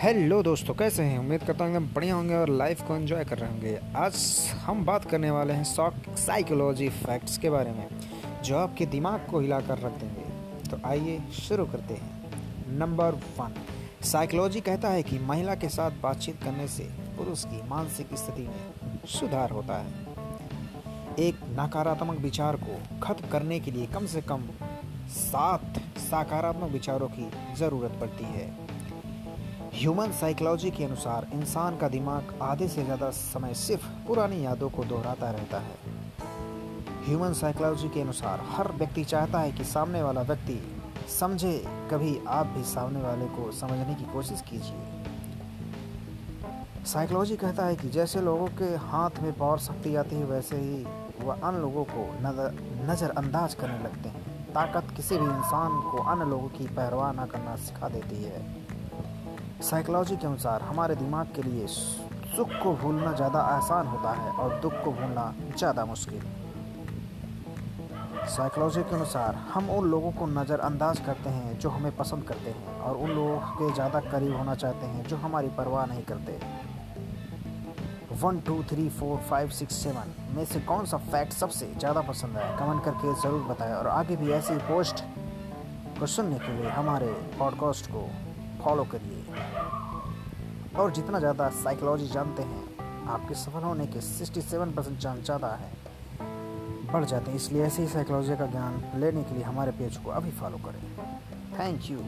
Hello दोस्तों, कैसे हैं? उम्मीद करता हूँ एकदम बढ़िया होंगे और लाइफ को एंजॉय कर रहे होंगे। आज हम बात करने वाले हैं सॉक साइकोलॉजी फैक्ट्स के बारे में, जो आपके दिमाग को हिला कर रख देंगे। तो आइए शुरू करते हैं। नंबर वन साइकोलॉजी कहता है कि महिला के साथ बातचीत करने से पुरुष की मानसिक स्थिति में सुधार होता है। एक नकारात्मक विचार को खत्म करने के लिए कम से कम सात सकारात्मक विचारों की ज़रूरत पड़ती है। ह्यूमन साइकोलॉजी के अनुसार इंसान का दिमाग आधे से ज़्यादा समय सिर्फ़ पुरानी यादों को दोहराता रहता है। ह्यूमन साइकोलॉजी के अनुसार हर व्यक्ति चाहता है कि सामने वाला व्यक्ति समझे, कभी आप भी सामने वाले को समझने की कोशिश कीजिए। साइकोलॉजी कहता है कि जैसे लोगों के हाथ में पावर शक्ति आती है, वैसे ही वह अन्य लोगों को नज़र, नज़रअंदाज करने लगते हैं। ताकत किसी भी इंसान को अन्य लोगों की परवाह न करना सिखा देती है। साइकोलॉजी के अनुसार हमारे दिमाग के लिए सुख को भूलना ज़्यादा आसान होता है और दुख को भूलना ज़्यादा मुश्किल। साइकोलॉजी के अनुसार हम उन लोगों को नज़रअंदाज करते हैं जो हमें पसंद करते हैं और उन लोगों के ज़्यादा करीब होना चाहते हैं जो हमारी परवाह नहीं करते। One, two, three, four, five, six, seven, में से कौन सा फैक्ट सबसे ज़्यादा पसंद है? कमेंट करके ज़रूर बताएँ और आगे भी ऐसी पोस्ट को सुनने के लिए हमारे पॉडकास्ट को फॉलो करिए। और जितना ज़्यादा साइकोलॉजी जानते हैं, आपके सफल होने के 67 परसेंट चांस ज़्यादा है। बढ़ जाते हैं, इसलिए ऐसे ही साइकोलॉजी का ज्ञान लेने के लिए हमारे पेज को अभी फॉलो करें। Thank you